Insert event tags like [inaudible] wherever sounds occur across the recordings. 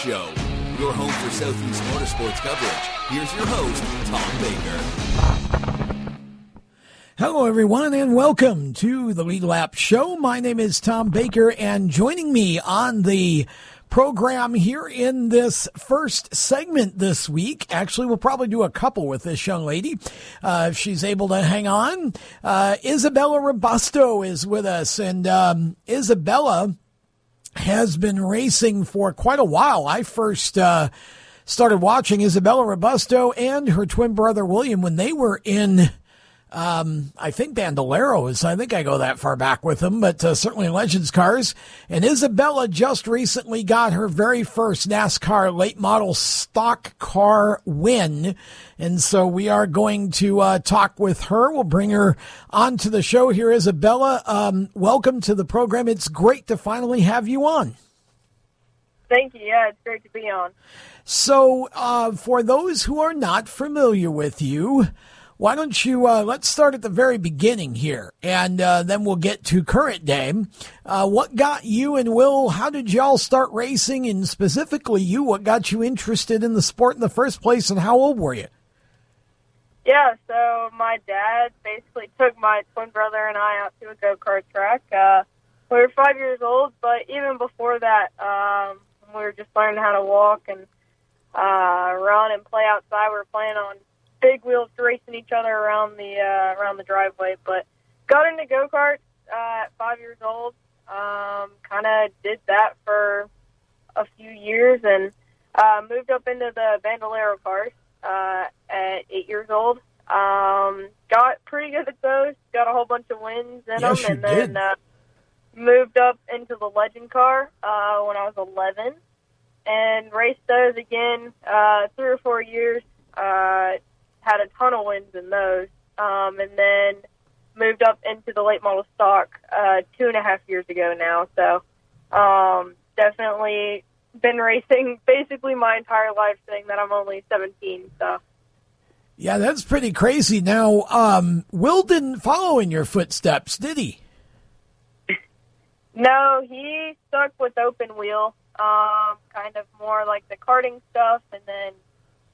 Show, your home for Southeast motorsports coverage. Here's your host, Tom Baker. Hello, everyone, and welcome to the Lead Lap Show. My name is Tom Baker, and joining me on the program here in this first segment this week. Actually, we'll probably do a couple with this young lady uh, if she's able to hang on. Uh, Isabella Robusto is with us, and um, Isabella has been racing for quite a while. I first uh, started watching Isabella Robusto and her twin brother William when they were in um, I think Bandoleros. I think I go that far back with them, but uh, certainly Legends cars. And Isabella just recently got her very first NASCAR late model stock car win. And so we are going to uh, talk with her. We'll bring her onto the show here. Isabella, um, welcome to the program. It's great to finally have you on. Thank you. Yeah, it's great to be on. So, uh, for those who are not familiar with you, why don't you uh, let's start at the very beginning here, and uh, then we'll get to current day. Uh, what got you and Will? How did y'all start racing, and specifically you? What got you interested in the sport in the first place, and how old were you? Yeah, so my dad basically took my twin brother and I out to a go kart track. Uh, we were five years old, but even before that, um, we were just learning how to walk and uh, run and play outside. We were playing on big wheels racing each other around the uh, around the driveway. But got into go karts uh, at five years old. Um, kind of did that for a few years and uh, moved up into the Bandolero cars uh, at eight years old. Um, got pretty good at those. Got a whole bunch of wins in Yes, them, and then did. uh, moved up into the Legend car uh, when I was 11, and raced those again uh, three or four years. Uh, had a ton of wins in those, um, and then moved up into the late model stock uh, two and a half years ago now. So um, definitely been [laughs] racing basically my entire life, saying that I'm only 17. So. Yeah, that's pretty crazy. Now, um, Will didn't follow in your footsteps, did he? No, he stuck with open wheel, um, kind of more like the karting stuff, and then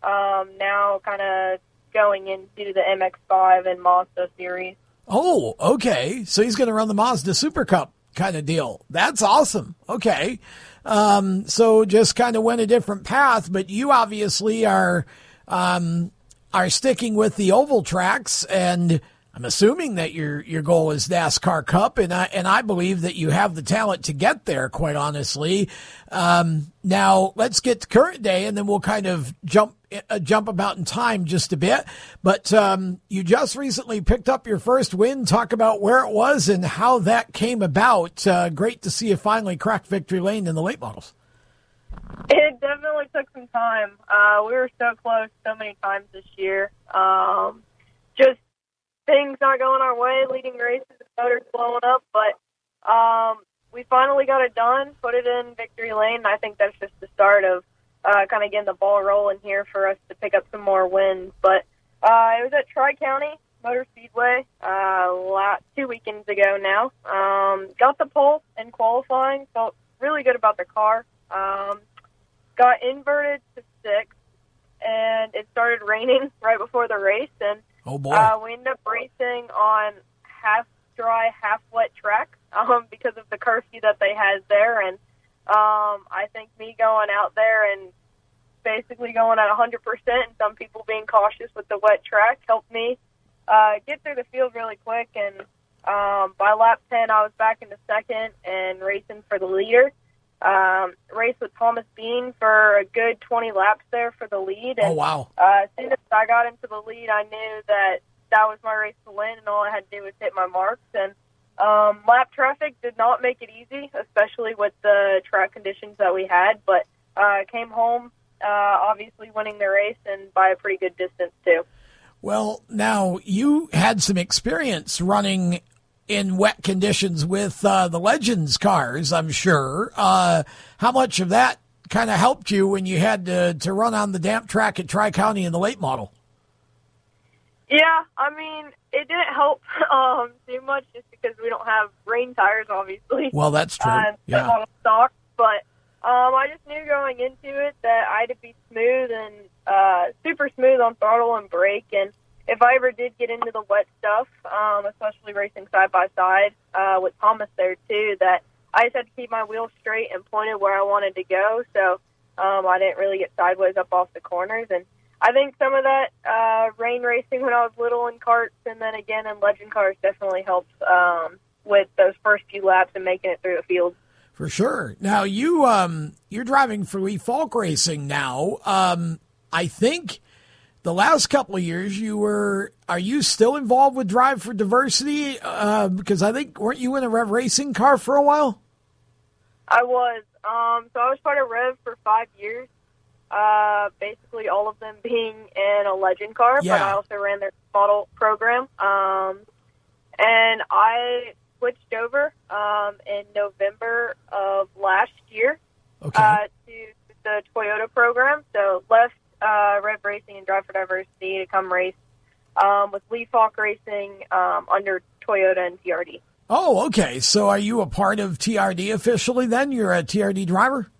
um, now kind of going into the MX5 and Mazda series. Oh, okay. So he's going to run the Mazda Super Cup kind of deal. That's awesome. Okay. Um, so just kind of went a different path, but you obviously are, um, are sticking with the oval tracks and I'm assuming that your, your goal is NASCAR Cup and I, and I believe that you have the talent to get there, quite honestly. Um, now let's get to current day and then we'll kind of jump, uh, jump about in time just a bit. But, um, you just recently picked up your first win. Talk about where it was and how that came about. Uh, great to see you finally crack victory lane in the late models. It definitely took some time. Uh, we were so close so many times this year. Um, just things not going our way, leading races, motors blowing up, but um, we finally got it done, put it in victory lane. And I think that's just the start of uh, kind of getting the ball rolling here for us to pick up some more wins. But uh, it was at Tri County Motor Speedway uh, la two weekends ago now. Um, got the pole in qualifying, felt really good about the car. Um, got inverted to six, and it started raining [laughs] right before the race, and Oh boy. uh, we ended up racing on half dry, half wet track [laughs] um, because of the curfew that they had there, and um, I think me going out there and basically going at 100%, and some people being cautious with the wet track helped me uh, get through the field really quick. And um, by lap 10, I was back in the second and racing for the leader. Um, raced with Thomas Bean for a good 20 laps there for the lead. And oh wow. uh, as soon as I got into the lead, I knew that that was my race to win, and all I had to do was hit my marks. And um, lap traffic did not make it easy, especially with the track conditions that we had. But uh, came home, uh, obviously winning the race, and by a pretty good distance too. Well, now you had some experience running in wet conditions with uh, the Legends cars, I'm sure. Uh, how much of that kind of helped you when you had to, to run on the damp track at Tri County in the late model? Yeah, I mean, it didn't help [laughs] um, too much just because we don't have rain tires, obviously. Well, that's true. Uh, yeah. on stock, but Um, I just knew going into it that I had to be smooth and uh, super smooth on throttle and brake. And if I ever did get into the wet stuff, um, especially racing side by side uh, with Thomas there too, that I just had to keep my wheels straight and pointed where I wanted to go. So um, I didn't really get sideways up off the corners. And I think some of that uh, rain racing when I was little in karts and then again in legend cars definitely helps um, with those first few laps and making it through the field. For sure. Now you um you're driving for Lee Faulk Racing now. Um I think the last couple of years you were are you still involved with Drive for Diversity? Uh, because I think weren't you in a Rev Racing car for a while? I was. Um so I was part of Rev for five years. Uh basically all of them being in a legend car, Yeah. but I also ran their model program. Um and I switched over um in November of last year. Okay. uh, to the Toyota program. So left uh, Rev Racing and Drive for Diversity to come race um, with Lee Faulk Racing um, under Toyota and TRD. oh, okay. So are you a part of TRD officially then? You're a TRD driver?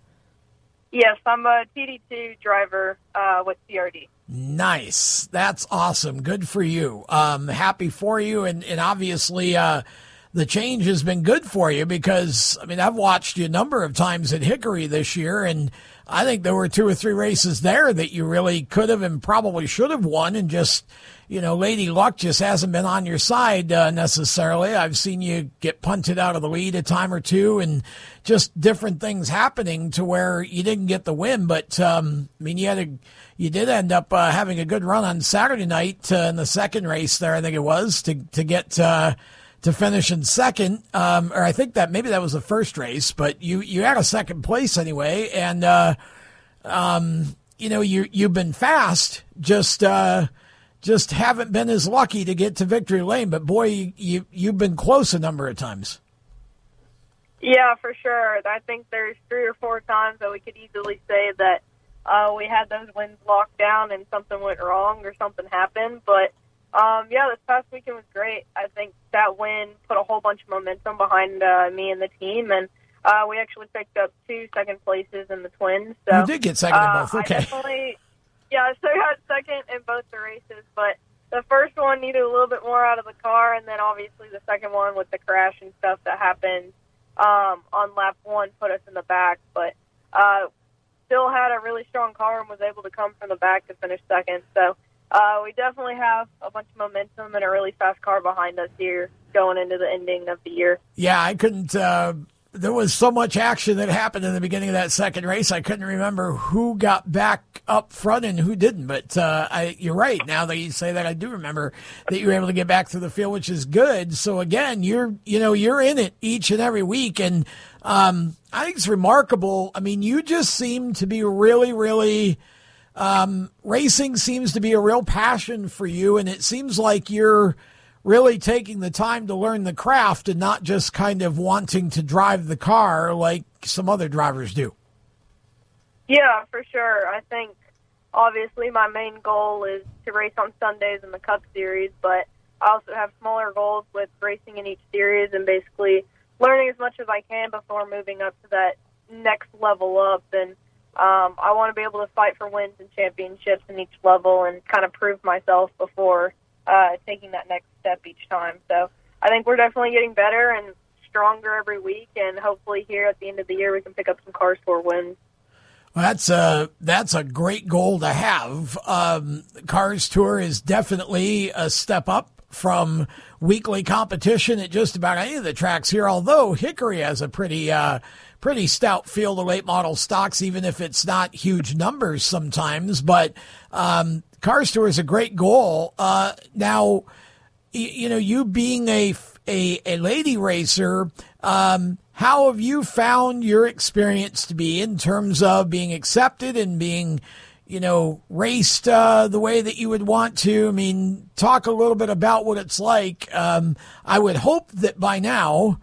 Yes, I'm a TD2 driver uh, with TRD. Nice. That's awesome. Good for you. Um, happy for you. And, and obviously, uh, the change has been good for you because, I mean, I've watched you a number of times at Hickory this year, and I think there were two or three races there that you really could have and probably should have won, and just, you know, Lady Luck just hasn't been on your side uh, necessarily. I've seen you get punted out of the lead a time or two, and just different things happening to where you didn't get the win. But um, I mean, you had a, you did end up uh, having a good run on Saturday night uh, in the second race there. I think it was to to get. To finish in second, um, or I think that maybe that was the first race, but you you had a second place anyway, and uh, um, you know you you've been fast, just uh, just haven't been as lucky to get to victory lane. But boy, you, you you've been close a number of times. Yeah, for sure. I think there's three or four times that we could easily say that uh, we had those wins locked down and something went wrong or something happened. But um, yeah, this past weekend was great. I think that win put a whole bunch of momentum behind uh, me and the team, and uh, we actually picked up two second places in the twins. So you did get second in uh, both. I definitely, yeah, so I got second in both the races, but the first one needed a little bit more out of the car, and then obviously the second one with the crash and stuff that happened um, on lap one put us in the back. But uh, still had a really strong car and was able to come from the back to finish second. So uh, we definitely have a bunch of momentum and a really fast car behind us here going into the ending of the year. Yeah, I couldn't. Uh, there was so much action that happened in the beginning of that second race. I couldn't remember who got back up front and who didn't. But uh, I, you're right. Now that you say that, I do remember that you were able to get back through the field, which is good. So again, you're you know you're in it each and every week, and um, I think it's remarkable. I mean, you just seem to be really, really. Um, racing seems to be a real passion for you, and it seems like you're really taking the time to learn the craft and not just kind of wanting to drive the car like some other drivers do. Yeah, for sure. I think obviously my main goal is to race on Sundays in the Cup Series, but I also have smaller goals with racing in each series and basically learning as much as I can before moving up to that next level up. And um, I want to be able to fight for wins and championships in each level and kind of prove myself before uh, taking that next step each time. So I think we're definitely getting better and stronger every week, and hopefully here at the end of the year we can pick up some Cars Tour wins. Well, that's a that's a great goal to have. Um, Cars Tour is definitely a step up from weekly competition at just about any of the tracks here. Although Hickory has a pretty uh, pretty stout field of late model stocks, even if it's not huge numbers sometimes. But um, Cars Tour is a great goal. Uh, now, y- you know, you being a a, a lady racer. Um, how have you found your experience to be in terms of being accepted and being, you know, raced uh, the way that you would want to? I mean, talk a little bit about what it's like. Um, I would hope that by now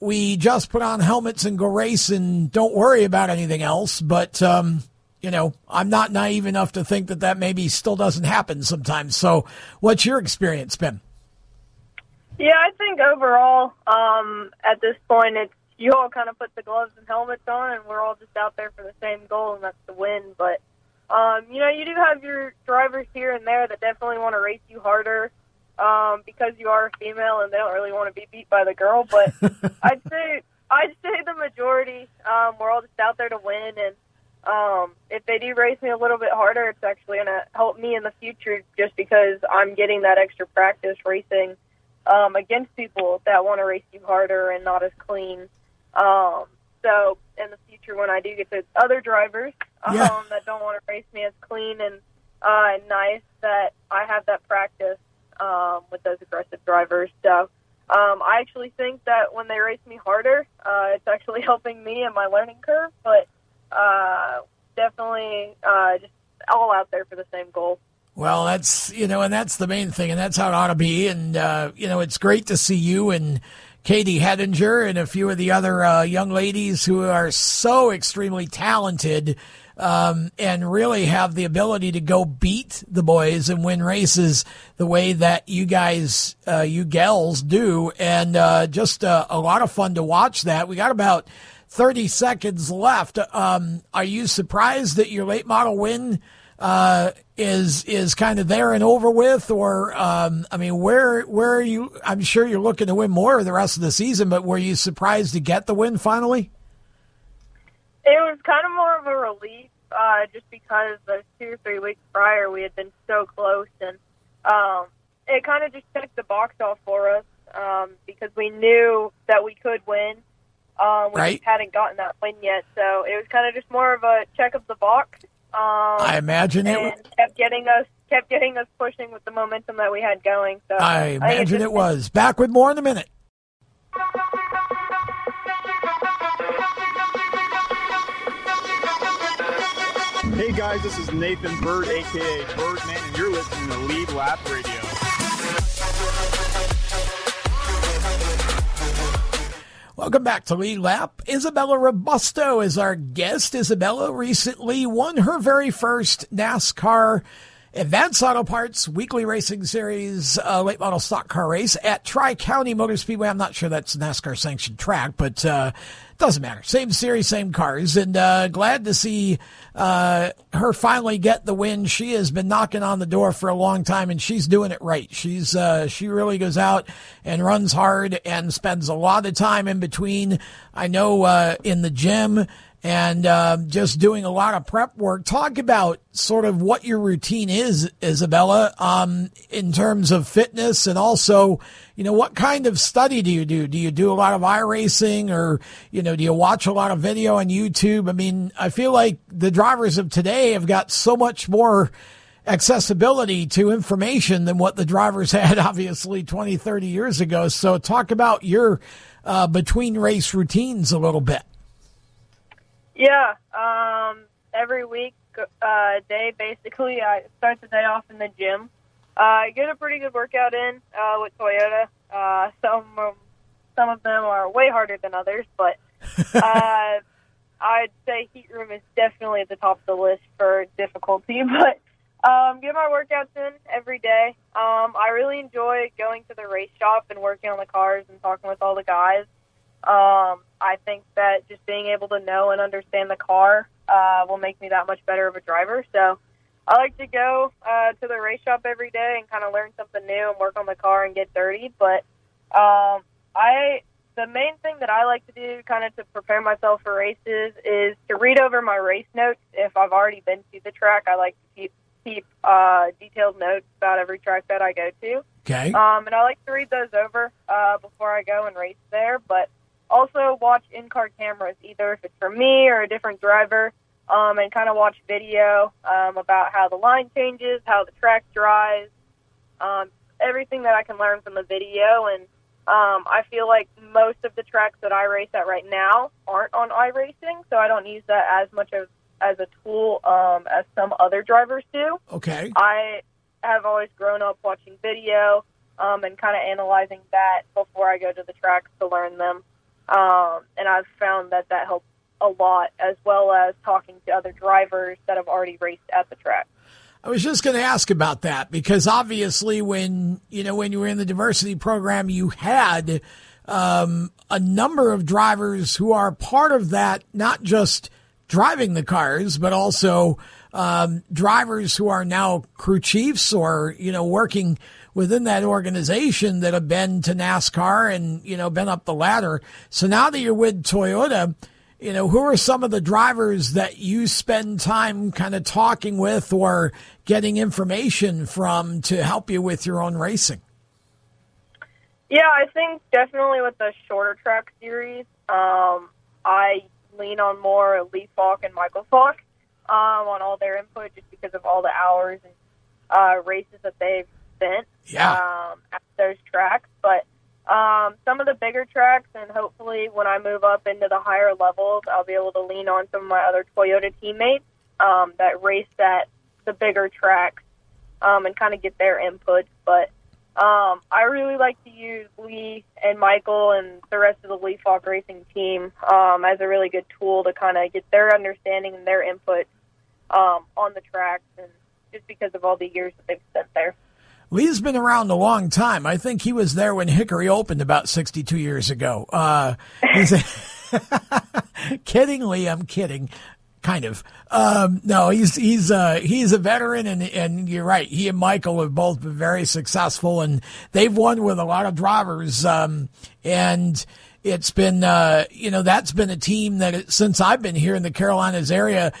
we just put on helmets and go race and don't worry about anything else. But, um, you know, I'm not naive enough to think that that maybe still doesn't happen sometimes. So, what's your experience been? Yeah, I think overall, um, at this point, it's you all kind of put the gloves and helmets on, and we're all just out there for the same goal, and that's to win. But um, you know, you do have your drivers here and there that definitely want to race you harder um, because you are a female and they don't really want to be beat by the girl. But [laughs] I'd say I'd say the majority um, we're all just out there to win, and um, if they do race me a little bit harder, it's actually going to help me in the future just because I'm getting that extra practice racing um, against people that want to race you harder and not as clean. Um, so in the future, when I do get to other drivers um, Yeah. that don't want to race me as clean and uh, nice, that I have that practice um, with those aggressive drivers. So um, I actually think that when they race me harder, uh, it's actually [laughs] helping me in my learning curve. But uh, definitely uh, just all out there for the same goal. Well, that's you know, and that's the main thing, and that's how it ought to be. And uh, you know, it's great to see you and Katie Hettinger and a few of the other uh, young ladies who are so extremely talented um, and really have the ability to go beat the boys and win races the way that you guys, uh, you gals do, and uh, just uh, a lot of fun to watch that. We got about. 30 seconds left. Um, are you surprised that your late model win uh, is is kind of there and over with, or um, I mean, where where are you? I'm sure you're looking to win more the rest of the season, but were you surprised to get the win finally? It was kind of more of a relief, uh, just because those two or three weeks prior we had been so close, and um, it kind of just checked the box off for us um, because we knew that we could win. Um, we Right. just hadn't gotten that win yet, so it was kind of just more of a check of the box. Um, I imagine it. and kept getting us kept getting us pushing with the momentum that we had going. So I think imagine just- it was. Back with more in a minute. Hey guys, this is Nathan Bird, aka Birdman, and you're listening to Lead Lap Radio. Welcome back to Lead Lap. Isabella Robusto is our guest. Isabella recently won her very first NASCAR Advanced Auto Parts Weekly Racing Series uh, late model stock car race at Tri County Motor Speedway. I'm not sure that's NASCAR sanctioned track, but uh, doesn't matter. Same series, same cars, and uh, glad to see uh, her finally get the win. She has been knocking on the door for a long time, and she's doing it right. She's uh, she really goes out and runs hard and spends a lot of time in between. I know uh, in the gym and um, just doing a lot of prep work. Talk about sort of what your routine is, Isabella, um, in terms of fitness, and also, you know, what kind of study do you do? Do you do a lot of iRacing, or you know, do you watch a lot of video on YouTube? I mean, I feel like the drivers of today have got so much more accessibility to information than what the drivers [laughs] had obviously 20 30 years ago so talk about your uh, between race routines a little bit Yeah, um, every week, uh, day basically, I start the day off in the gym. Uh, I get a pretty good workout in uh, with Toyota. Uh, some of, some of them are way harder than others, but [laughs] uh, I'd say heat room is definitely at the top of the list for difficulty. [laughs] But um, get my workouts in every day. Um, I really enjoy going to the race shop and working on the cars and talking with all the guys. Um, I think that just being able to know and understand the car uh, will make me that much better of a driver. So I like to go uh, to the race shop every day and kind of learn something new and work on the car and get dirty. But um, I the main thing that I like to do, kind of to prepare myself for races, is to read over my race notes. If I've already been to the track, I like to keep keep uh, detailed notes about every track that I go to. okay Um, and I like to read those over uh, before I go and race there, but also watch in-car cameras, either if it's for me or a different driver, um, and kind of watch video um, about how the line changes, how the track dries, um, everything that I can learn from the video. And um, I feel like most of the tracks that I race at right now aren't on iRacing, so I don't use that as much of as a tool um, as some other drivers do. okay I have always grown up watching video um, and kind of analyzing that before I go to the tracks to learn them. Um, and I've found that that helps a lot, as well as talking to other drivers that have already raced at the track. I was just going to ask about that because obviously, when you know when you were in the diversity program, you had um, a number of drivers who are part of that, not just driving the cars, but also um, drivers who are now crew chiefs or you know working within that organization that have been to NASCAR and you know been up the ladder. So now that you're with Toyota, you know who are some of the drivers that you spend time kind of talking with or getting information from to help you with your own racing? Yeah, I think definitely with the shorter track series, um, I lean on more Lee Faulk and Michael Faulk um, on all their input just because of all the hours and uh, races that they've spent yeah. um, at those tracks. But um, some of the bigger tracks, and hopefully when I move up into the higher levels, I'll be able to lean on some of my other Toyota teammates um, that race at the bigger tracks um, and kind of get their input. But um, I really like to use Lee and Michael and the rest of the Lee Faulk Racing team um, as a really good tool to kind of get their understanding and their input um, on the tracks, and just because of all the years that they've spent there. Lee's been around a long time. I think he was there when Hickory opened about 62 years ago. Uh, he's a, [laughs] kidding, Lee. I'm kidding kind of. Um, no, he's he's uh, he's a veteran, and and you're right. He and Michael have both been very successful, and they've won with a lot of drivers. Um, and it's been uh, you know that's been a team that since I've been here in the Carolinas area.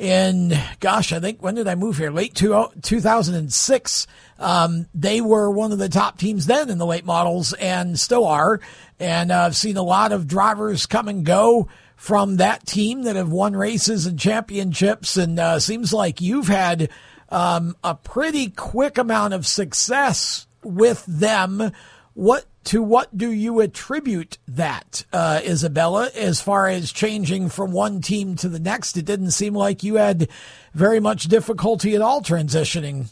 In gosh, I think when did I move here? Late two, 2006. Um, they were one of the top teams then in the late models and still are. And uh, I've seen a lot of drivers come and go from that team that have won races and championships. And uh, seems like you've had um, a pretty quick amount of success with them. What to what do you attribute that, uh, Isabella, as far as changing from one team to the next? It didn't seem like you had very much difficulty at all transitioning.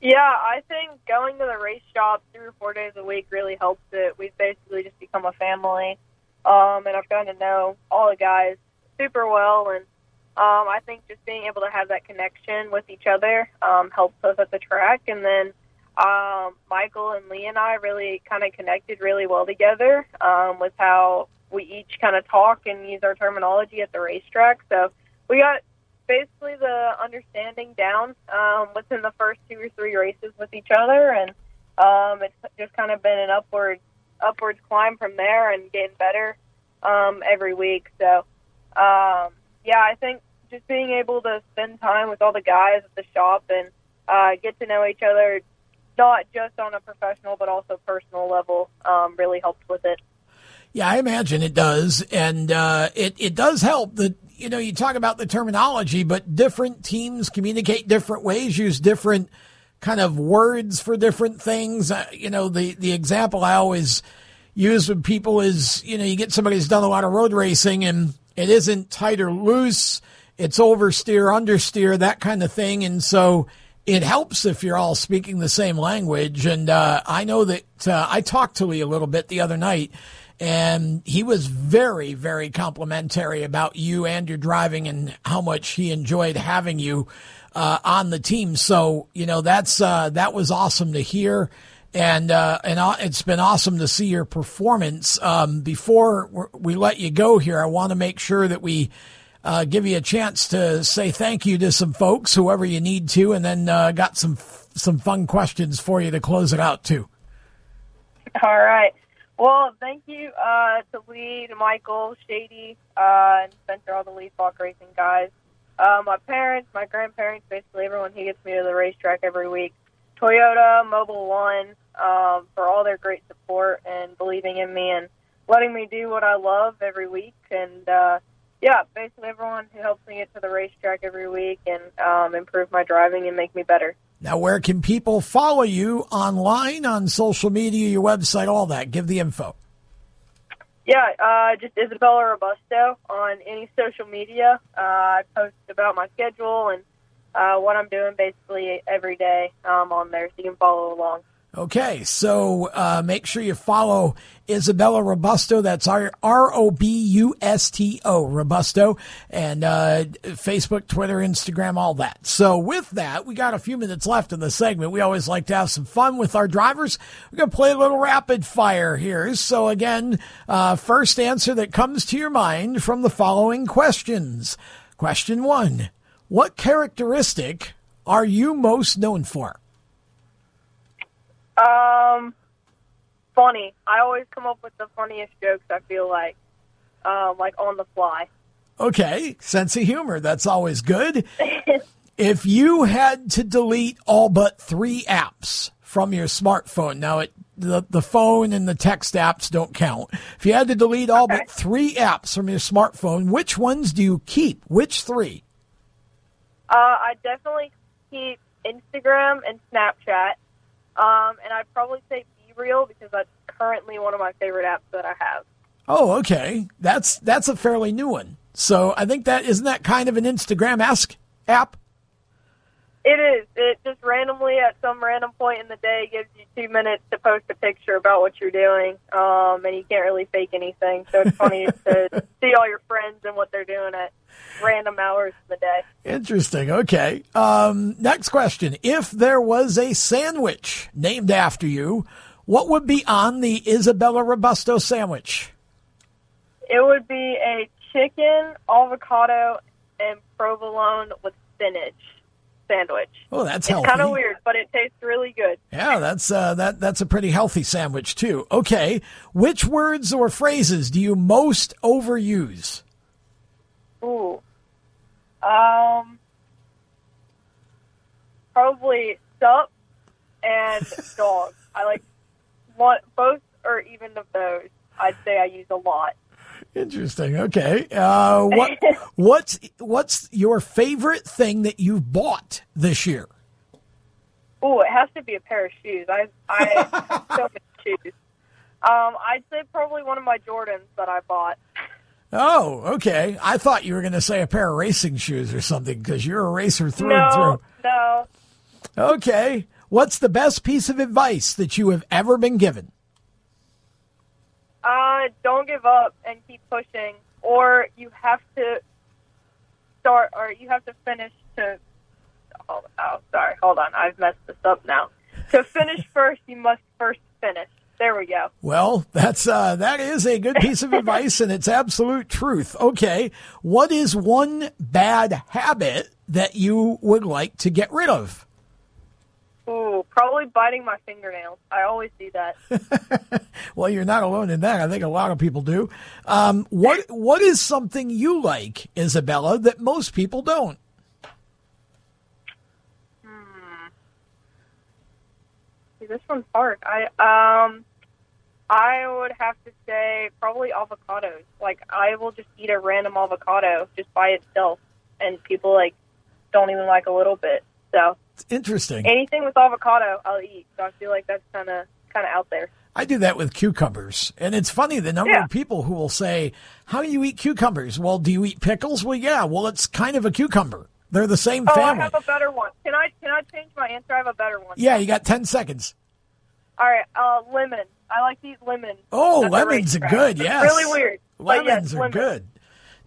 Yeah, I think going to the race shop three or four days a week really helps it. We've basically just become a family um, and I've gotten to know all the guys super well, and um, I think just being able to have that connection with each other um, helps us at the track. And then um, Michael and Lee and I really kind of connected really well together um, with how we each kind of talk and use our terminology at the racetrack. So we got basically the understanding down um, within the first two or three races with each other, and um, it's just kind of been an upward upwards climb from there and getting better um, every week. So, um, yeah, I think just being able to spend time with all the guys at the shop and uh, get to know each other, not just on a professional but also personal level, um, really helps with it. Yeah, I imagine it does, and uh, it it does help that you know you talk about the terminology, but different teams communicate different ways, use different kind of words for different things. Uh, you know, the, the example I always use with people is, you know, you get somebody who's done a lot of road racing and it isn't tight or loose. It's oversteer, understeer, that kind of thing. And so it helps if you're all speaking the same language. And, uh, I know that, uh, I talked to Lee a little bit the other night and he was very, very complimentary about you and your driving and how much he enjoyed having you uh, on the team. So you know that's uh, that was awesome to hear, and uh, and it's been awesome to see your performance. Um, before we let you go here, I want to make sure that we. Uh, give you a chance to say thank you to some folks, whoever you need to, and then uh, got some some fun questions for you to close it out too. All right. Well, thank you uh, to Lee, to Michael, Shady, uh, and Spencer, all the Lee Faulk Racing guys. Uh, my parents, my grandparents, basically everyone who gets me to the racetrack every week. Toyota, Mobil One, um, for all their great support and believing in me and letting me do what I love every week. And uh, yeah, basically everyone who helps me get to the racetrack every week and um, improve my driving and make me better. Now, where can people follow you online, on social media, your website, all that? Give the info. Yeah, uh, just Isabella Robusto on any social media. Uh, I post about my schedule and uh, what I'm doing basically every day um, on there, so you can follow along. Okay, so uh, make sure you follow Isabella Robusto. That's R O B U S T O, Robusto, and uh, Facebook, Twitter, Instagram, all that. So, with that, we got a few minutes left in the segment. We always like to have some fun with our drivers. We're going to play a little rapid fire here. So, again, uh, first answer that comes to your mind from the following questions. Question one What characteristic are you most known for? Um, funny. I always come up with the funniest jokes. I feel like, um, like on the fly. Okay, sense of humor. That's always good. [laughs] if you had to delete all but three apps from your smartphone, now it the, the phone and the text apps don't count. If you had to delete all Okay. but three apps from your smartphone, which ones do you keep? Which three? Uh, I definitely keep Instagram and Snapchat. Um, and I'd probably say BeReal because that's currently one of my favorite apps that I have. Oh, okay. That's that's a fairly new one. So I think that isn't that kind of an Instagram esque app. It is. It just randomly at some random point in the day gives you two minutes to post a picture about what you're doing, um, and you can't really fake anything. So it's funny [laughs] to see all your friends and what they're doing at random hours in the day. Interesting. Okay. Um, next question. If there was a sandwich named after you, what would be on the Isabella Robusto sandwich? It would be a chicken, avocado, and provolone with spinach sandwich. Oh, that's It's healthy. kind of weird, but it tastes really good. Yeah, that's uh, that that's a pretty healthy sandwich too. Okay, which words or phrases do you most overuse? Ooh. Um. Probably sup and dog. I like one, both or even of those. I'd say I use a lot. Interesting. Okay. Uh, what [laughs] what's what's your favorite thing that you've bought this year? Oh, it has to be a pair of shoes. I I [laughs] so many shoes. Um, I'd say probably one of my Jordans that I bought. Oh, okay. I thought you were going to say a pair of racing shoes or something because you're a racer through and through. no. Okay. What's the best piece of advice that you have ever been given? Uh, don't give up and keep pushing, or you have to start, or you have to finish to. Oh, oh, sorry. Hold on. I've messed this up now. To finish [laughs] first, you must first finish. There we go. Well, that's uh, that is a good piece of [laughs] advice, and it's absolute truth. Okay, what is one bad habit that you would like to get rid of? Ooh, probably biting my fingernails. I always do that. [laughs] Well, you're not alone in that. I think a lot of people do. Um, what what is something you like, Isabella, that most people don't? See, this one's hard. I um, I would have to say probably avocados. Like I will just eat a random avocado just by itself, and people like don't even like a little bit. So It's interesting. anything with avocado, I'll eat. So I feel like that's kind of kind of out there. I do that with cucumbers. And it's funny the number Yeah. of people who will say, How do you eat cucumbers? Well, do you eat pickles? Well, yeah. Well, it's kind of a cucumber. They're the same Oh, family. I have a better one. Can I can I change my answer? I have a better one. yeah, you got 10 seconds. All right, uh, lemon. I like to eat lemon. Oh, at the lemons are good. It's Yes. really weird. but yes, Lemons are lemon. good.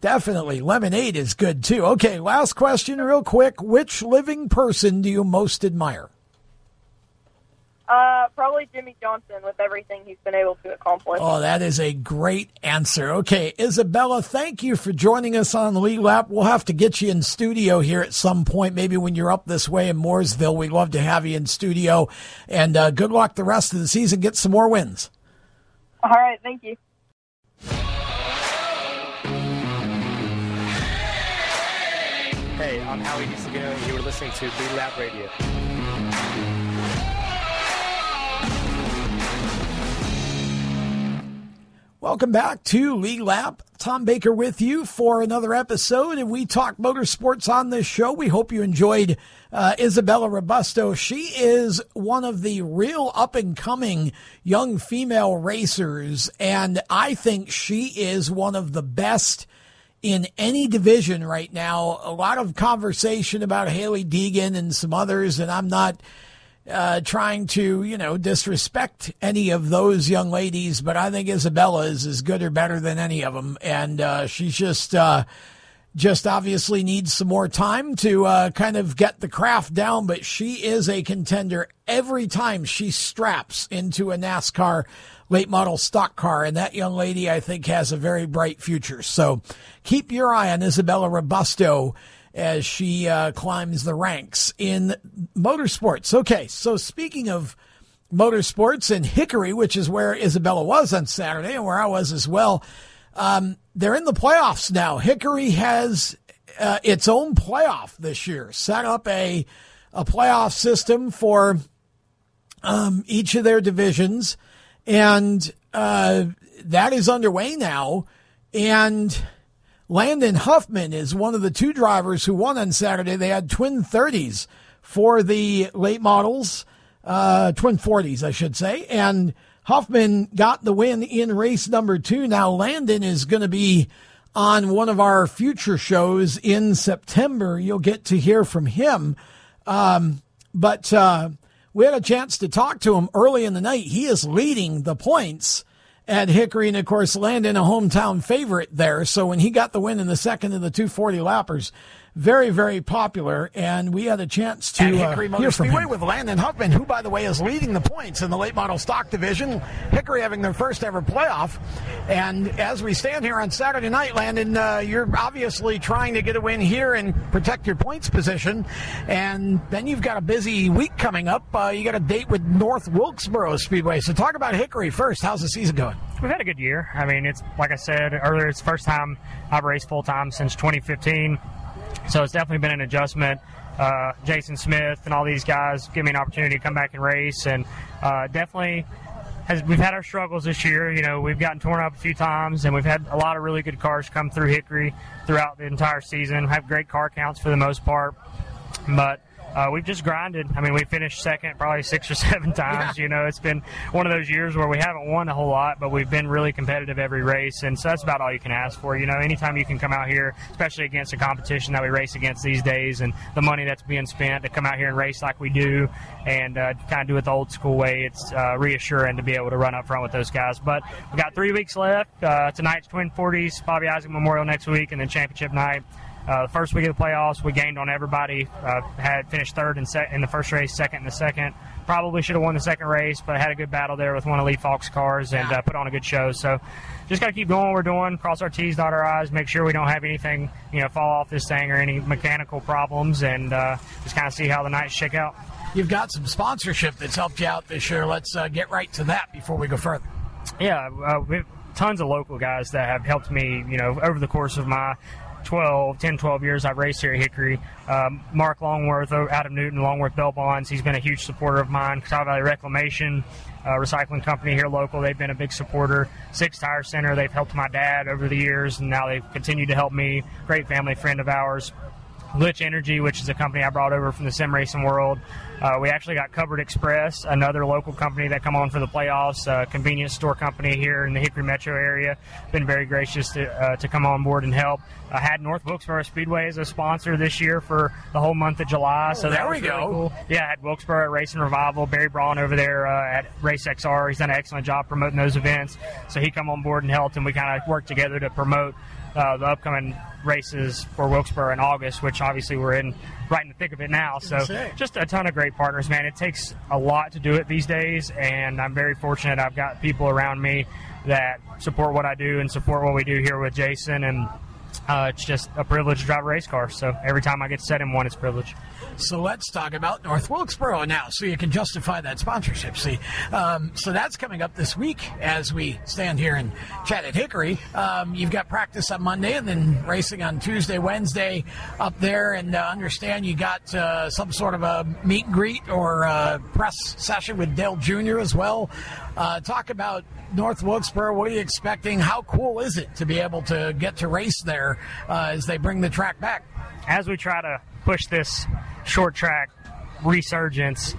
Definitely. Lemonade is good too. Okay, last question, real quick. Which living person do you most admire? Uh, probably Jimmie Johnson with everything he's been able to accomplish. Oh, that is a great answer. Okay, Isabella, thank you for joining us on the Lead Lap. We'll have to get you in studio here at some point, maybe when you're up this way in Mooresville. We'd love to have you in studio. And uh, good luck the rest of the season. Get some more wins. All right, thank you. I'm Howie DeSagino, and you were listening to Lead Lap Radio. Welcome back to Lead Lap. Tom Baker with you for another episode, and we talk motorsports on this show. We hope you enjoyed uh, Isabella Robusto. She is one of the real up and coming young female racers, and I think she is one of the best in any division right now. A lot of conversation about Hailie Deegan and some others, and I'm not uh, trying to, you know, disrespect any of those young ladies, but I think Isabella is as good or better than any of them. And uh, she's just, uh, just obviously needs some more time to uh, kind of get the craft down, but she is a contender every time she straps into a NASCAR late model stock car. And that young lady, I think, has a very bright future. So keep your eye on Isabella Robusto as she uh, climbs the ranks in motorsports. Okay, so speaking of motorsports and Hickory, which is where Isabella was on Saturday and where I was as well, um, they're in the playoffs now. Hickory has uh, its own playoff this year, set up a a playoff system for um, each of their divisions, and uh, that is underway now. And Landon Huffman is one of the two drivers who won on Saturday. They had twin 30s for the late models, uh, twin 40s, I should say. And Huffman got the win in race number two. Now, Landon is going to be on one of our future shows in September. You'll get to hear from him. Um, but uh, we had a chance to talk to him early in the night. He is leading the points at Hickory, and of course, Landon, a hometown favorite there. So when he got the win in the second of the 240 lappers, very, very popular, and we had a chance to At Hickory uh, Motor hear from Speedway him. with Landon Huffman, who, by the way, is leading the points in the late model stock division. Hickory having their first ever playoff. And as we stand here on Saturday night, Landon, uh, you're obviously trying to get a win here and protect your points position. And then you've got a busy week coming up. Uh, you got a date with North Wilkesboro Speedway. So talk about Hickory first. How's the season going? We've had a good year. I mean, it's like I said earlier, it's the first time I've raced full time since 2015. So it's definitely been an adjustment. Uh, Jason Smith and all these guys give me an opportunity to come back and race, and uh, definitely has, we've had our struggles this year. You know, we've gotten torn up a few times, and we've had a lot of really good cars come through Hickory throughout the entire season. Have great car counts for the most part, but uh, we've just grinded. I mean, we finished second probably six or [laughs] seven times. You know, it's been one of those years where we haven't won a whole lot, but we've been really competitive every race, and so that's about all you can ask for. You know, anytime you can come out here, especially against a competition that we race against these days, and the money that's being spent to come out here and race like we do, and uh, kind of do it the old school way, it's uh, reassuring to be able to run up front with those guys. But we've got three weeks left. Uh, tonight's Twin 40s, Bobby Isaac Memorial next week, and then championship night. Uh, the first week of the playoffs, we gained on everybody. Uh, had finished third in, se- in the first race, second in the second. Probably should have won the second race, but had a good battle there with one of Lee Faulk's cars and uh, put on a good show. So just got to keep doing what we're doing, cross our T's, dot our I's, make sure we don't have anything, you know, fall off this thing or any mechanical problems, and uh, just kind of see how the nights shake out. You've got some sponsorship that's helped you out this year. Let's uh, get right to that before we go further. Yeah, uh, we have tons of local guys that have helped me, you know, over the course of my 12, 10, 12 years I've raced here at Hickory. Um, Mark Longworth Adam out of Newton, Longworth Bell Bonds, he's been a huge supporter of mine. Catawba Valley Reclamation, uh, recycling company here local, they've been a big supporter. Six Tire Center, they've helped my dad over the years, and now they've continued to help me. Great family friend of ours. Glitch Energy, which is a company I brought over from the sim racing world. Uh, we actually got Covered Express, another local company that come on for the playoffs, a convenience store company here in the Hickory metro area. Been very gracious to, uh, to come on board and help. I had North Wilkesboro Speedway as a sponsor this year for the whole month of July. So Oh, that there was we really go. cool. Yeah, I had Wilkesboro at Racing Revival, Barry Braun over there uh, at Race XR. He's done an excellent job promoting those events. So he come on board and helped, and we kind of worked together to promote uh, the upcoming races for Wilkesboro in August, which obviously we're in right in the thick of it now. So say. just a ton of great partners, man. It takes a lot to do it these days, and I'm very fortunate. I've got people around me that support what I do and support what we do here with Jason, and uh, it's just a privilege to drive a race car. So every time I get set in one, it's a privilege. So let's talk about North Wilkesboro now, so you can justify that sponsorship. See, um, so that's coming up this week as we stand here and chat at Hickory. Um, you've got practice on Monday and then racing on Tuesday, Wednesday up there, and uh, understand you got uh, some sort of a meet and greet or uh, press session with Dale Jr. as well. Uh, talk about North Wilkesboro. What are you expecting? How cool is it to be able to get to race there uh, as they bring the track back? As we try to push this short track resurgence,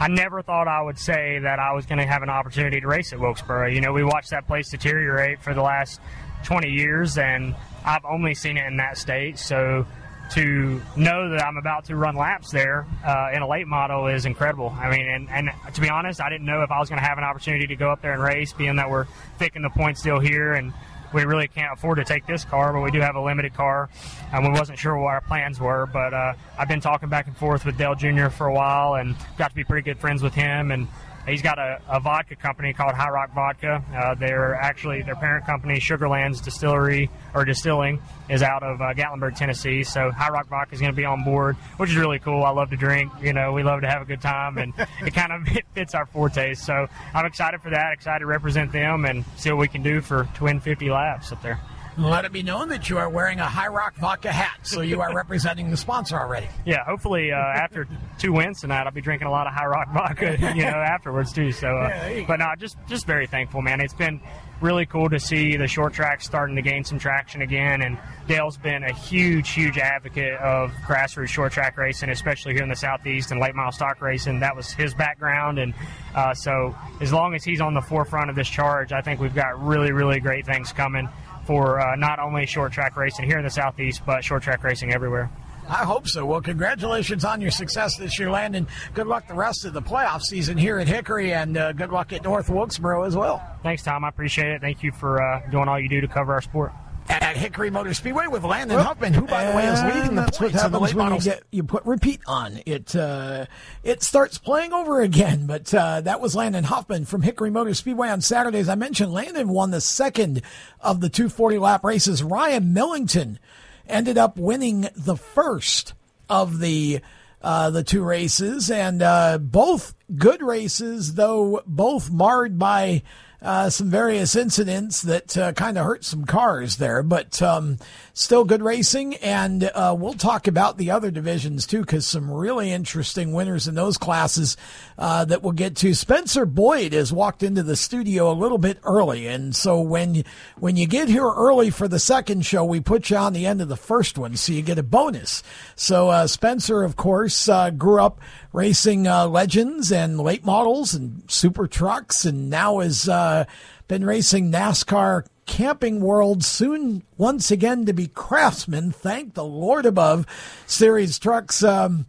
I never thought I would say that I was going to have an opportunity to race at Wilkesboro. You know, we watched that place deteriorate for the last 20 years, and I've only seen it in that state. So to know that I'm about to run laps there uh, in a late model is incredible. I mean, and, and to be honest, I didn't know if I was going to have an opportunity to go up there and race, being that we're thick in the points deal here, and we really can't afford to take this car, but we do have a limited car, and we wasn't sure what our plans were. But uh, I've been talking back and forth with Dale Jr. for a while, and got to be pretty good friends with him, and He's got a, a vodka company called High Rock Vodka. Uh, they're actually their parent company, Sugarlands Distillery or Distilling, is out of uh, Gatlinburg, Tennessee. So High Rock Vodka is going to be on board, which is really cool. I love to drink. You know, we love to have a good time, and [laughs] it kind of it fits our forte. So I'm excited for that. Excited to represent them and see what we can do for Twin 50 laps up there. Let it be known that you are wearing a High Rock Vodka hat, so you are representing the sponsor already. [laughs] Yeah, hopefully uh, after two wins tonight, I'll be drinking a lot of High Rock Vodka, [laughs] you know, afterwards too. So, uh, yeah, but no, just just very thankful, man. It's been really cool to see the short track starting to gain some traction again. And Dale's been a huge, huge advocate of grassroots short track racing, especially here in the southeast and late model stock racing. That was his background, and uh, so as long as he's on the forefront of this charge, I think we've got really, really great things coming for uh, not only short track racing here in the Southeast, but short track racing everywhere. I hope so. Well, congratulations on your success this year, Landon. Good luck the rest of the playoff season here at Hickory, and uh, good luck at North Wilkesboro as well. Thanks, Tom. I appreciate it. Thank you for uh, doing all you do to cover our sport at Hickory Motor Speedway with Landon well, Huffman, who, by the way, is leading the that's points what happens when you, get, you put repeat on. It uh, it starts playing over again. [laughs] But uh, that was Landon Huffman from Hickory Motor Speedway on Saturday. As I mentioned, Landon won the second of the 240 lap races. Ryan Millington ended up winning the first of the uh, the two races, and uh, both good races, though both marred by uh, some various incidents that uh, kind of hurt some cars there, but um, still good racing. And uh, we'll talk about the other divisions too, because some really interesting winners in those classes uh, that we'll get to. Spencer Boyd has walked into the studio a little bit early, and so when when you get here early for the second show, we put you on the end of the first one, so you get a bonus. So uh, Spencer, of course, uh, grew up racing uh, legends and late models and super trucks, and now has uh, been racing NASCAR Camping World soon once again to be craftsman. Thank the Lord above series trucks. Um,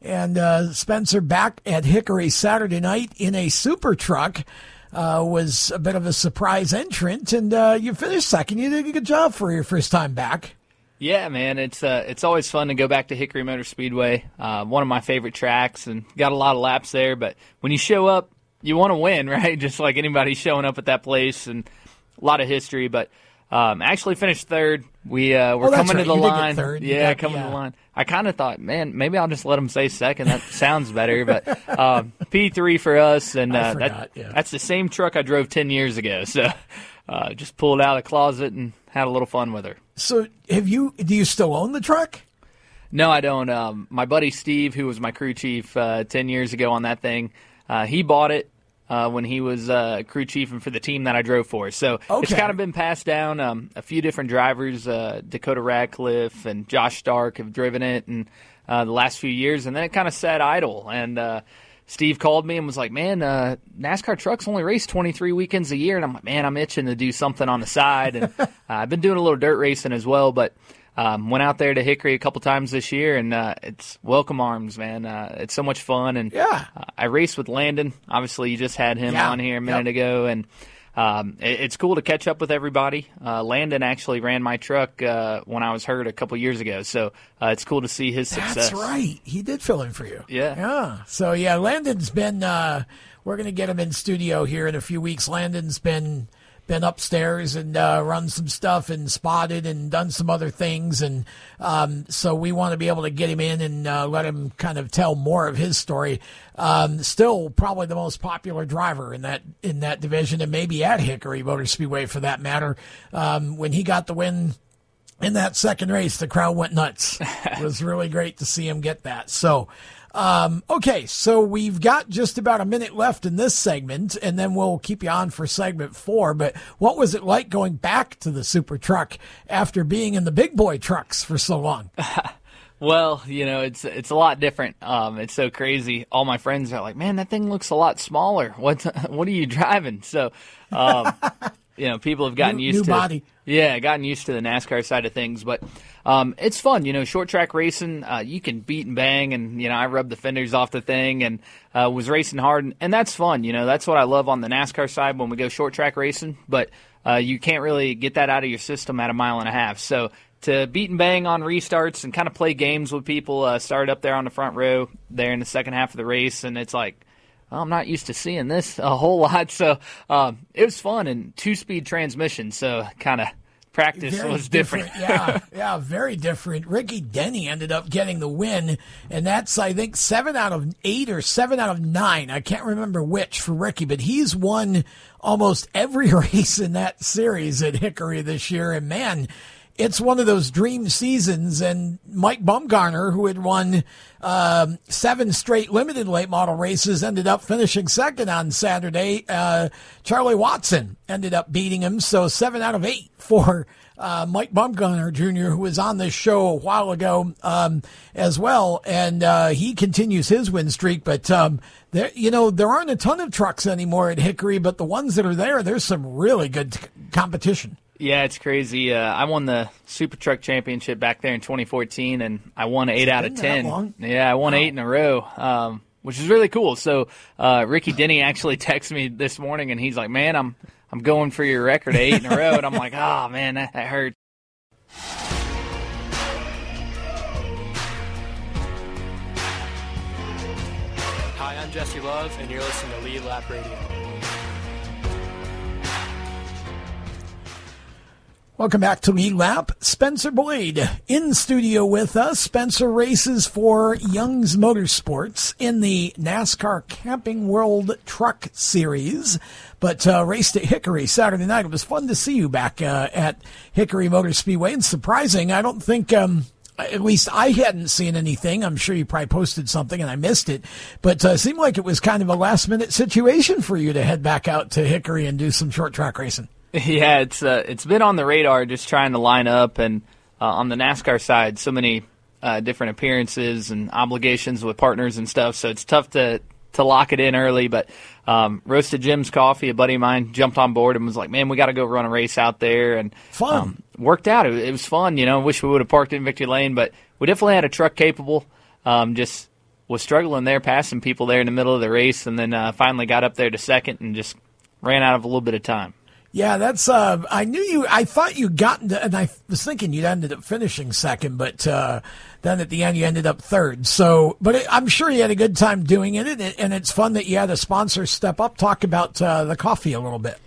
and uh, Spencer back at Hickory Saturday night in a super truck. Uh, was a bit of a surprise entrant, and uh, you finished second. You did a good job for your first time back. Yeah, man, it's uh, it's always fun to go back to Hickory Motor Speedway. Uh, one of my favorite tracks, and got a lot of laps there. But when you show up, you want to win, [laughs] right? Just like anybody showing up at that place, and a lot of history. But um, actually finished third. We uh, were oh, coming right. to the you line. Third. Yeah, coming yeah. to the line. I kind of thought, man, maybe I'll just let them say second. That [laughs] sounds better. But um, P three for us, and uh, forgot, that, yeah. that's the same truck I drove ten years ago. [laughs] So uh, just pulled out of the closet and had a little fun with her. So, have you? Do you still own the truck? No, I don't. Um, my buddy Steve, who was my crew chief uh, ten years ago on that thing, uh, he bought it uh, when he was uh, crew chief and for the team that I drove for. So okay. it's kind of been passed down. Um, a few different drivers, uh, Dakota Radcliffe and Josh Stark, have driven it and uh, the last few years, and then it kind of sat idle and Steve called me and was like, "Man, uh, NASCAR trucks only race 23 weekends a year," and I'm like, "Man, I'm itching to do something on the side." And [laughs] uh, I've been doing a little dirt racing as well, but um, went out there to Hickory a couple times this year, and uh, it's welcome arms, man. Uh, it's so much fun, and yeah, uh, I raced with Landon. Obviously, you just had him yeah. on here a minute yep. ago, and um, it, it's cool to catch up with everybody. Uh, Landon actually ran my truck uh, when I was hurt a couple years ago, so uh, it's cool to see his success. That's right. He did fill in for you. Yeah. Yeah. So yeah, Landon's been. Uh, we're going to get him in studio here in a few weeks. Landon's been been upstairs and uh, run some stuff and spotted and done some other things. And um, so we want to be able to get him in and uh, let him kind of tell more of his story. Um, still, probably the most popular driver in that in that division, and maybe at Hickory Motor Speedway for that matter. Um, when he got the win in that second race, the crowd went nuts. [laughs] it was really great to see him get that. So. Um, okay, so we've got just about a minute left in this segment, and then we'll keep you on for segment four. But what was it like going back to the super truck after being in the big boy trucks for so long? [laughs] Well, you know, it's it's a lot different. Um, it's so crazy. All my friends are like, "Man, that thing looks a lot smaller. What [laughs] what are you driving?" So, um, [laughs] you know, people have gotten New- used new to body. Yeah, gotten used to the NASCAR side of things, but um, it's fun. You know, short track racing, uh, you can beat and bang, and you know, I rubbed the fenders off the thing and uh, was racing hard, and, and that's fun. You know, that's what I love on the NASCAR side when we go short track racing, but uh, you can't really get that out of your system at a mile and a half. So to beat and bang on restarts and kind of play games with people, uh, started up there on the front row there in the second half of the race, and it's like. I'm not used to seeing this a whole lot, so um, it was fun and two-speed transmission. So kind of practice Very was different. yeah, yeah, very different. Ricky Denny ended up getting the win, and that's I think seven out of eight or seven out of nine. I can't remember which for Ricky, but he's won almost every [laughs] race in that series at Hickory this year. And man, it's one of those dream seasons. And Mike Bumgarner, who had won um, seven straight limited late model races, ended up finishing second on Saturday. Uh, Charlie Watson ended up beating him, so seven out of eight for uh, Mike Bumgarner Jr., who was on this show a while ago um, as well, and uh, he continues his win streak. But um, there, you know, there aren't a ton of trucks anymore at Hickory, but the ones that are there, there's some really good c- competition. Yeah, it's crazy. Uh, I won the Super Truck Championship back there in 2014, and I won eight out of ten. Yeah, I won eight in a row, um, which is really cool. So uh, Ricky Denny [laughs] actually texted me this morning, and he's like, "Man, I'm I'm going for your record eight in a row," and I'm like, "Oh [laughs] man, that, that hurts." Hi, I'm Jesse Love, and you're listening to Lead Lap Radio. Welcome back to Lead Lap. Spencer Boyd in studio with us. Spencer races for Young's Motorsports in the NASCAR Camping World Truck Series, but uh, raced at Hickory Saturday night. It was fun to see you back uh, at Hickory Motor Speedway. And surprising, I don't think. Um, at least I hadn't seen anything. I'm sure you probably posted something and I missed it, but uh, seemed like it was kind of a last minute situation for you to head back out to Hickory and do some short track racing. [laughs] Yeah, it's uh, it's been on the radar just trying to line up, and uh, on the NASCAR side, so many uh, different appearances and obligations with partners and stuff. So it's tough to to lock it in early. But um, Roasted Jim's Coffee, a buddy of mine, jumped on board and was like, "Man, we got to go run a race out there." And Fun. um, worked out. It, it was fun. You know, wish we would have parked in Victory Lane, but we definitely had a truck capable. Um, just was struggling there, passing people there in the middle of the race, and then uh, finally got up there to second and just ran out of a little bit of time. Yeah, that's. Uh, I knew you. I thought you got into, and I was thinking you'd ended up finishing second, but uh, then at the end you ended up third. So, but it, I'm sure you had a good time doing it, and, it, and it's fun that you had a sponsor step up. Talk about uh, the coffee a little bit.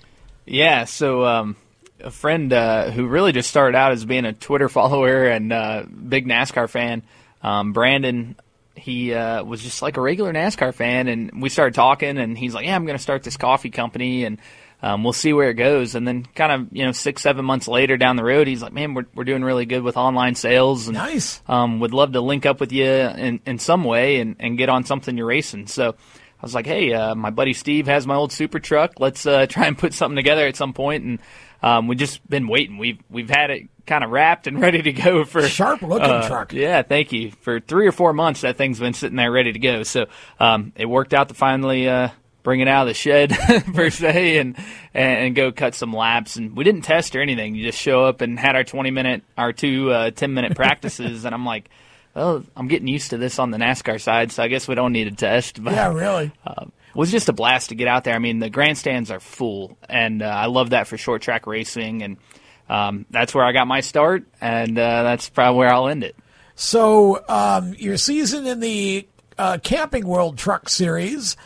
Yeah, so um, a friend uh, who really just started out as being a Twitter [laughs] follower and uh, big NASCAR fan, um, Brandon. He uh, was just like a regular NASCAR fan, and we started talking. And he's like, "Yeah, I'm going to start this coffee company, and um, we'll see where it goes." And then, kind of, you know, six, seven months later down the road, he's like, "Man, we're we're doing really good with online sales, and Nice. um, would love to link up with you in, in some way and, and get on something you're racing. So I was like, hey, uh, my buddy Steve has my old super truck. Let's uh, try and put something together at some point. And um, we've just been waiting. We've we've had it kind of wrapped and [laughs] ready to go for Sharp looking uh, truck. Yeah, thank you. For three or four months, that thing's been sitting there ready to go. So um, it worked out to finally uh, bring it out of the shed [laughs] per se and and go cut some laps. And we didn't test or anything. You just show up and had our twenty minute, our two uh, 10 minute practices. and I'm like, well, I'm getting used to this on the NASCAR side, so I guess we don't need a test. But Yeah, really. um, it was just a blast to get out there. I mean, the grandstands are full, and uh, I love that for short track racing, and um, that's where I got my start, and uh, that's probably where I'll end it. So um, your season in the uh, Camping World Truck Series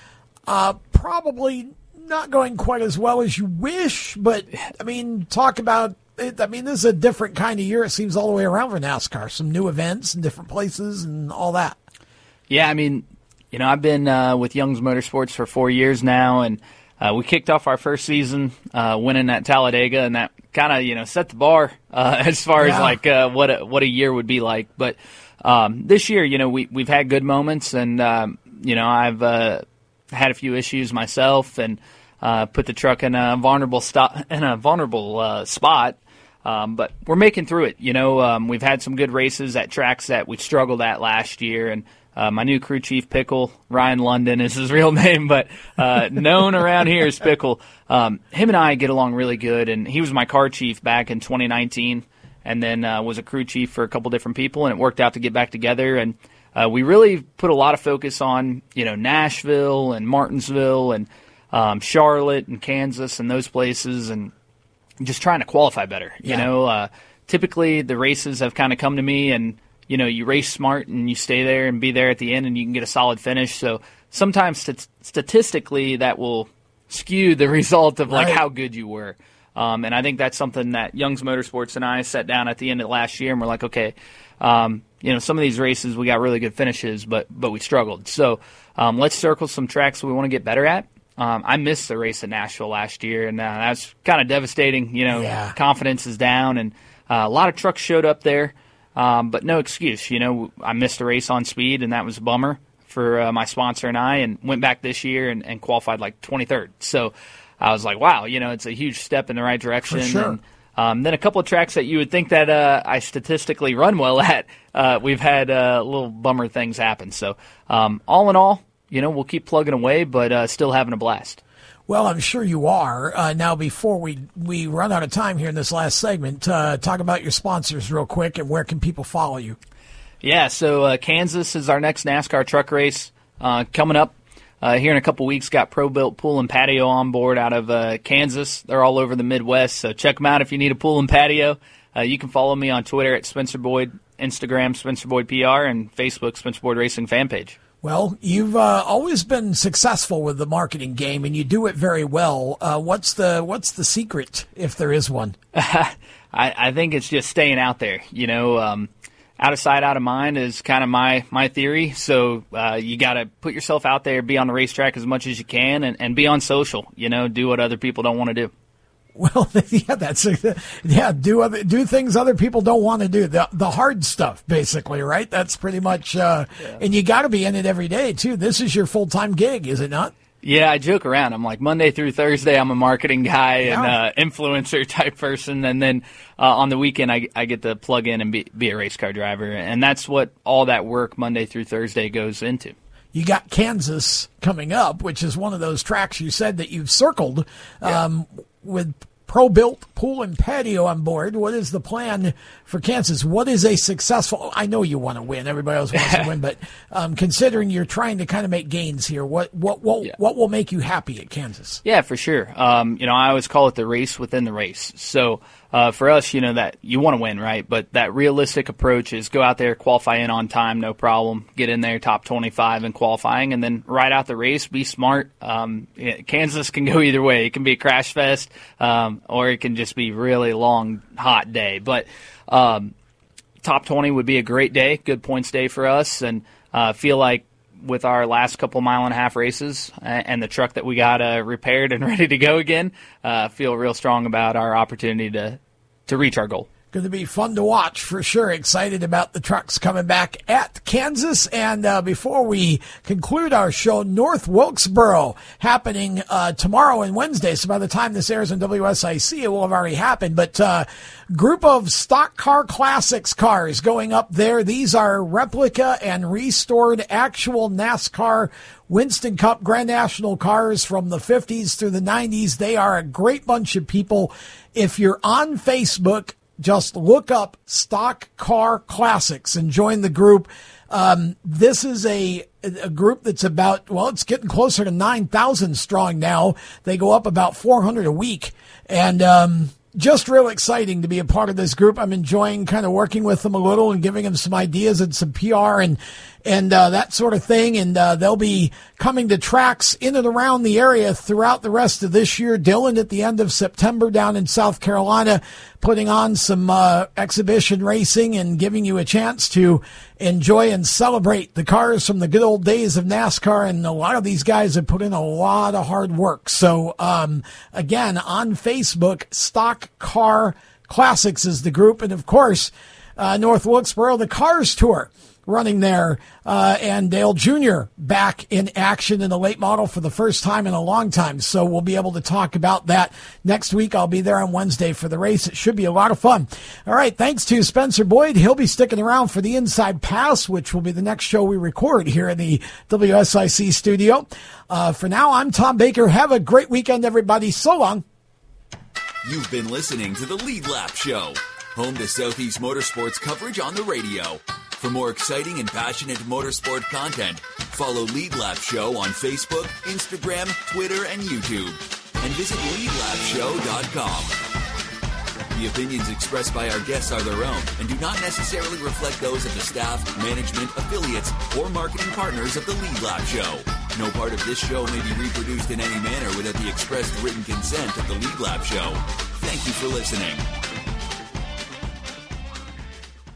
uh, probably not going quite as well as you wish, but I mean, talk about. It, I mean, this is a different kind of year. It seems all the way around for NASCAR. Some new events and different places and all that. Yeah, I mean, you know, I've been uh, with Young's Motorsports for four years now, and uh, we kicked off our first season uh, winning at Talladega, and that kind of you know set the bar uh, [laughs] as far Yeah. as like uh, what a, what a year would be like. But um, this year, you know, we we've had good moments, and um, you know, I've uh, had a few issues myself, and uh, put the truck in a vulnerable stop in a vulnerable uh, spot. Um, but we're making through it. You know, um, we've had some good races at tracks that we struggled at last year, and uh, my new crew chief, Pickle, Ryan London is his [laughs] real name, but uh, known around here as Pickle. Um, him and I get along really good, and he was my car chief back in 2019, and then uh, was a crew chief for a couple different people, and it worked out to get back together. And uh, we really put a lot of focus on you know Nashville and Martinsville and um, Charlotte and Kansas and those places, and just trying to qualify better. Yeah. You know, uh, typically the races have kind of come to me and you know you race smart and you stay there and be there at the end and you can get a solid finish so sometimes stat- statistically that will skew the [laughs] result of like Right. how good you were um, and i think that's something that young's motorsports and i sat down at the end of last year and we're like okay um, you know some of these races we got really good finishes but but we struggled so um, let's circle some tracks we want to get better at um, I missed the race at Nashville last year, and uh, that's kind of devastating. You know, Yeah. confidence is down, and uh, a lot of trucks showed up there, um, but no excuse. You know, I missed a race on speed, and that was a bummer for uh, my sponsor and I, and went back this year and, and qualified like 23rd. So I was like, wow, you know, it's a huge step in the right direction. sure. And, um, then a couple of tracks that you would think that uh, I statistically run well [laughs] at, uh, we've had uh, little bummer things happen. So um, all in all, you know, we'll keep plugging away, but uh, still having a blast. Well, I'm sure you are. Uh, now, before we, we run out of time here in this last segment, uh, talk about your sponsors real quick and where can people follow you? Yeah, so uh, Kansas is our next NASCAR truck race uh, coming up uh, here in a couple weeks. Got Pro Built Pool and Patio on board out of uh, Kansas. They're all over the Midwest, so check them out if you need a pool and patio. Uh, you can follow me on Twitter at Spencer Boyd, Instagram Spencer Boyd PR, and Facebook Spencer Boyd Racing fan page. Well, you've uh, always been successful with the marketing game, and you do it very well. Uh, what's the what's the secret, if there is one? [laughs] I, I think it's just staying out there. You know, um, out of sight, out of mind is kind of my my theory. So uh, you got to put yourself out there, be on the racetrack as much as you can, and, and be on social. You know, do what other people don't want to do. [laughs] Well, [laughs] yeah, that's yeah. Do other do things other people don't want to do. The the hard stuff, basically, right? That's pretty much. Uh, And you got to be in it every day too. This is your full time gig, is it not? Yeah, I joke around. I'm like Monday through Thursday, I'm a marketing guy and Yeah. uh, influencer [laughs] type person, and then uh, on the weekend, I, I get to plug in and be, be a race car driver, and that's what all that work Monday through Thursday goes into. You got Kansas coming up, which is one of those tracks you said that you've circled um, with pro built pool and patio on board. What is the plan for Kansas? What is a successful? I know you want to win. Everybody else wants to [laughs] win, but um, considering you're trying to kind of make gains here, what what what Yeah. what will make you happy at Kansas? Yeah, for sure. Um, you know, I always call it the race within the race. So uh, for us, you know, that you want to win, right? But that realistic approach is go out there, qualify in on time, no problem. Get in there, top 25 in qualifying, and then ride out the race. Be smart. Um, Kansas can go either way. It can be a crash fest, um, or it can just be really long, hot day. But um, top 20 would be a great day, good points day for us, and uh, feel like with our last couple mile and a half races and the truck that we got uh, repaired and [laughs] ready to go again, uh, feel real strong about our opportunity to to reach our goal. Going to be fun to watch for sure. Excited about the trucks coming back at Kansas. And uh, before we conclude our show, North Wilkesboro happening uh, tomorrow and Wednesday. So by the time this airs on WSIC, it will have already happened. But uh, group of stock car classics cars going up there. These are replica and restored actual NASCAR Winston Cup Grand National cars from the 50s through the 90s. They are a great bunch of people. If you're on Facebook, just look up Stock Car Classics and join the group. Um, this is a a group that's about well, it's getting closer to nine thousand strong now. They go up about four hundred a week, and um, just real exciting to be a part of this group. I'm enjoying kind of working with them a little and giving them some ideas and some PR and and uh, that sort of thing. And uh, they'll be coming to tracks in and around the area throughout the rest of this year. Dillon at the end of September down in South Carolina, putting on some uh, exhibition racing and giving you a chance to enjoy and celebrate the cars from the good old days of NASCAR. And a lot of these guys have put in a lot of hard work. So um, again, on Facebook, Stock Car Classics is the group, and of course, uh, North Wilkesboro, the Cars Tour running there, uh, and Dale Jr. back in action in the late model for the first time in a long time. So we'll be able to talk about that next week. I'll be there on Wednesday for the race. It should be a lot of fun. All right. Thanks to Spencer Boyd. He'll be sticking around for the Inside Pass, which will be the next show we record here in the WSIC studio. Uh, for now, I'm Tom Baker. Have a great weekend, everybody. So long. You've been listening to the Lead Lap Show, home to Southeast Motorsports coverage on the radio. For more exciting and passionate motorsport content, follow Lead Lap Show on Facebook, Instagram, Twitter, and YouTube. And visit leadlapshow.com. The opinions expressed by our guests are their own and do not necessarily reflect those of the staff, management, affiliates, or marketing partners of the Lead Lap Show. No part of this show may be reproduced in any manner without the expressed written consent of the Lead Lap Show. Thank you for listening.